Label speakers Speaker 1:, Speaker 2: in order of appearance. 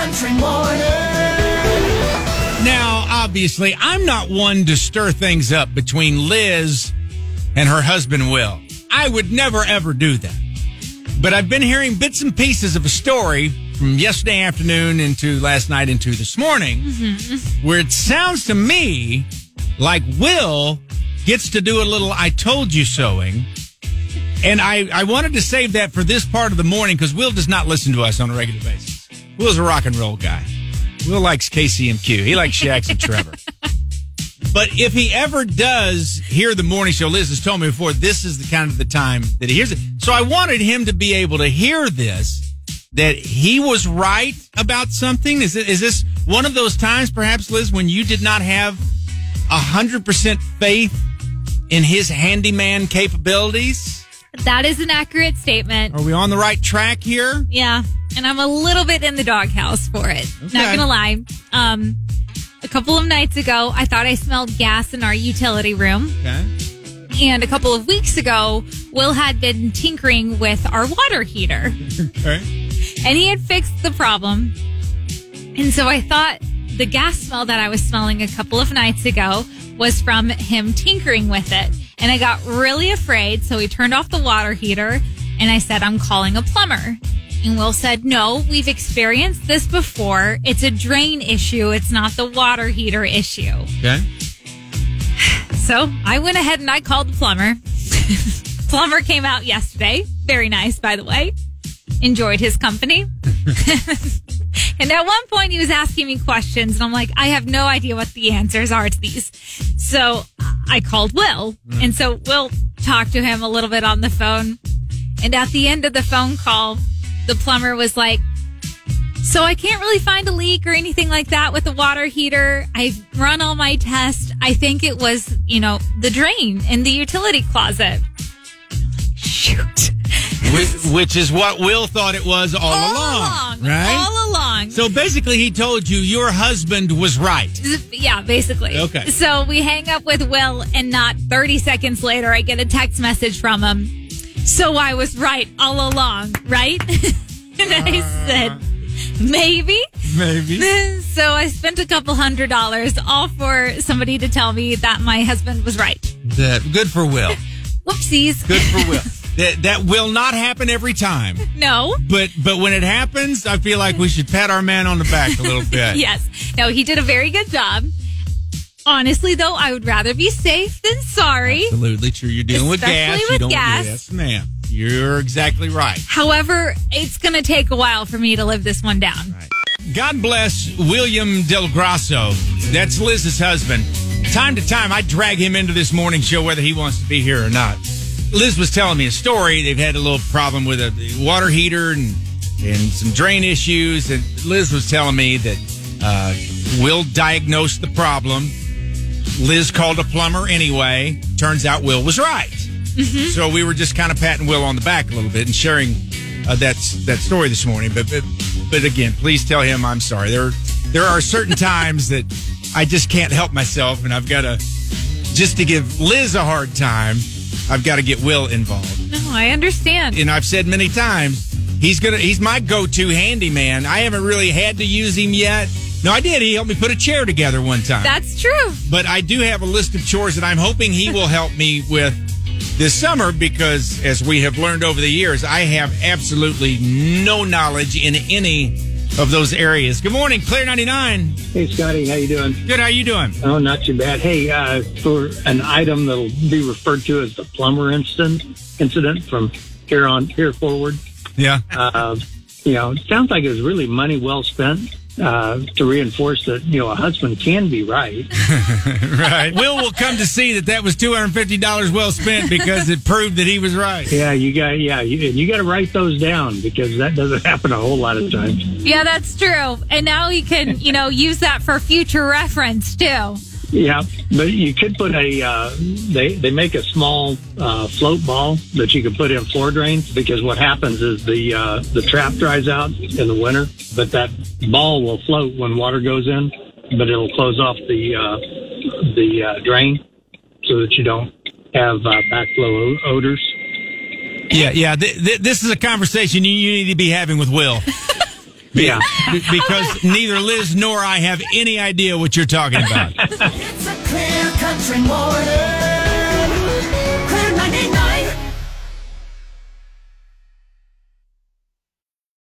Speaker 1: Country Morning.
Speaker 2: Now, obviously, I'm not one to stir things up between Liz and her husband, Will. I would never, ever do that. But I've been hearing bits and pieces of a story from yesterday afternoon into last night into this morning mm-hmm, mm-hmm. where it sounds to me like Will gets to do a little I told you soing. And I, I wanted to save that for this part of the morning because Will does not listen to us on a regular basis. Will's a rock and roll guy. Will likes KCMQ. He likes Shax and Trevor. But if he ever does hear the morning show, Liz has told me before, this is the kind of the time that he hears it. So I wanted him to be able to hear this, that he was right about something. Is it, is this one of those times, perhaps, Liz, when you did not have a hundred percent faith in his handyman capabilities?
Speaker 3: That is an accurate statement.
Speaker 2: Are we on the right track here?
Speaker 3: Yeah. And I'm a little bit in the doghouse for it.
Speaker 2: Okay.
Speaker 3: Not gonna lie. Um, a couple of nights ago, I thought I smelled gas in our utility room.
Speaker 2: Okay.
Speaker 3: And a couple of weeks ago, Will had been tinkering with our water heater
Speaker 2: Okay.
Speaker 3: and he had fixed the problem. And so I thought the gas smell that I was smelling a couple of nights ago was from him tinkering with it. And I got really afraid. So he turned off the water heater and I said, I'm calling a plumber. And Will said, No, we've experienced this before. It's a drain issue. It's not the water heater issue.
Speaker 2: Okay.
Speaker 3: So I went ahead and I called the plumber. plumber came out yesterday. Very nice, by the way. Enjoyed his company. and at one point, he was asking me questions, and I'm like, I have no idea what the answers are to these. So I called Will. Mm. And so Will talked to him a little bit on the phone. And at the end of the phone call, the plumber was like, so I can't really find a leak or anything like that with the water heater. I've run all my tests. I think it was, you know, the drain in the utility closet. Shoot.
Speaker 2: which, which is what Will thought it was all,
Speaker 3: All
Speaker 2: along,
Speaker 3: along.
Speaker 2: right?
Speaker 3: All along.
Speaker 2: so basically, he told you your husband was right.
Speaker 3: yeah, basically.
Speaker 2: Okay.
Speaker 3: So we hang up with Will, and not 30 seconds later, I get a text message from him. So I was right all along, right? and I uh-huh. said, maybe.
Speaker 2: Maybe.
Speaker 3: So I spent a couple hundred dollars all for somebody to tell me that my husband was right.
Speaker 2: That good for Will.
Speaker 3: Whoopsies.
Speaker 2: Good for Will. that that will not happen every time,
Speaker 3: No.
Speaker 2: but but when it happens, I feel like we should pat our man on the back a little bit.
Speaker 3: Yes. No, he did a very good job. Honestly, though, I would rather be safe than sorry.
Speaker 2: Absolutely true. You're dealing with
Speaker 3: Especially
Speaker 2: gas. you
Speaker 3: with
Speaker 2: don't
Speaker 3: gas.
Speaker 2: Yes, ma'am. You're exactly right.
Speaker 3: However, it's going to take a while for me to live this one down.
Speaker 2: God bless William Del Grasso. That's Liz's husband. Time to time, I drag him into this morning show whether he wants to be here or not. Liz was telling me a story. They've had a little problem with a water heater and and some drain issues. And Liz was telling me that uh, Will diagnosed the problem. Liz called a plumber anyway. Turns out Will was right. So we were just kind of patting Will on the back a little bit and sharing uh, that that story this morning. But, but but again, please tell him I'm sorry. There there are certain times that I just can't help myself, and I've got to just to give Liz a hard time. I've got to get Will involved.
Speaker 3: No, I understand.
Speaker 2: And I've said many times he's gonna he's my go-to handyman. I haven't really had to use him yet. No, I did. He helped me put a chair together one time
Speaker 3: That's true.
Speaker 2: but I do have a list of chores that I'm hoping he will help me with this summer because, as we have learned over the years, I have absolutely no knowledge in any of those areas. Good morning, Clear 99.
Speaker 4: Hey, Scotty, how you doing?
Speaker 2: Good, how you doing?
Speaker 4: Oh, not too bad. Hey, uh, for an item that'll be referred to as the plumber incident incident from here on here forward,
Speaker 2: Yeah.
Speaker 4: uh, you know, it sounds like it was really money well spent uh, to reinforce that you know a husband can be right.
Speaker 2: right. Will will come to see that that was $250 well spent because it proved that he was right.
Speaker 4: Yeah, you got yeah, you, you got to write those down because that doesn't happen a whole lot of times.
Speaker 3: Yeah, that's true. And now he can, you know, use that for future reference too.
Speaker 4: Yeah, but you could put a. Uh, they they make a small uh, float ball that you can put in floor drains because what happens is the uh, the trap dries out in the winter, but that ball will float when water goes in, but it'll close off the uh, the uh, drain so that you don't have uh, backflow odors.
Speaker 2: Yeah, yeah. Th- th- this is a conversation you, you need to be having with Will. Be-
Speaker 4: Yeah.
Speaker 2: because neither Liz nor I have any idea what you're talking about.
Speaker 1: It's a clear country morning.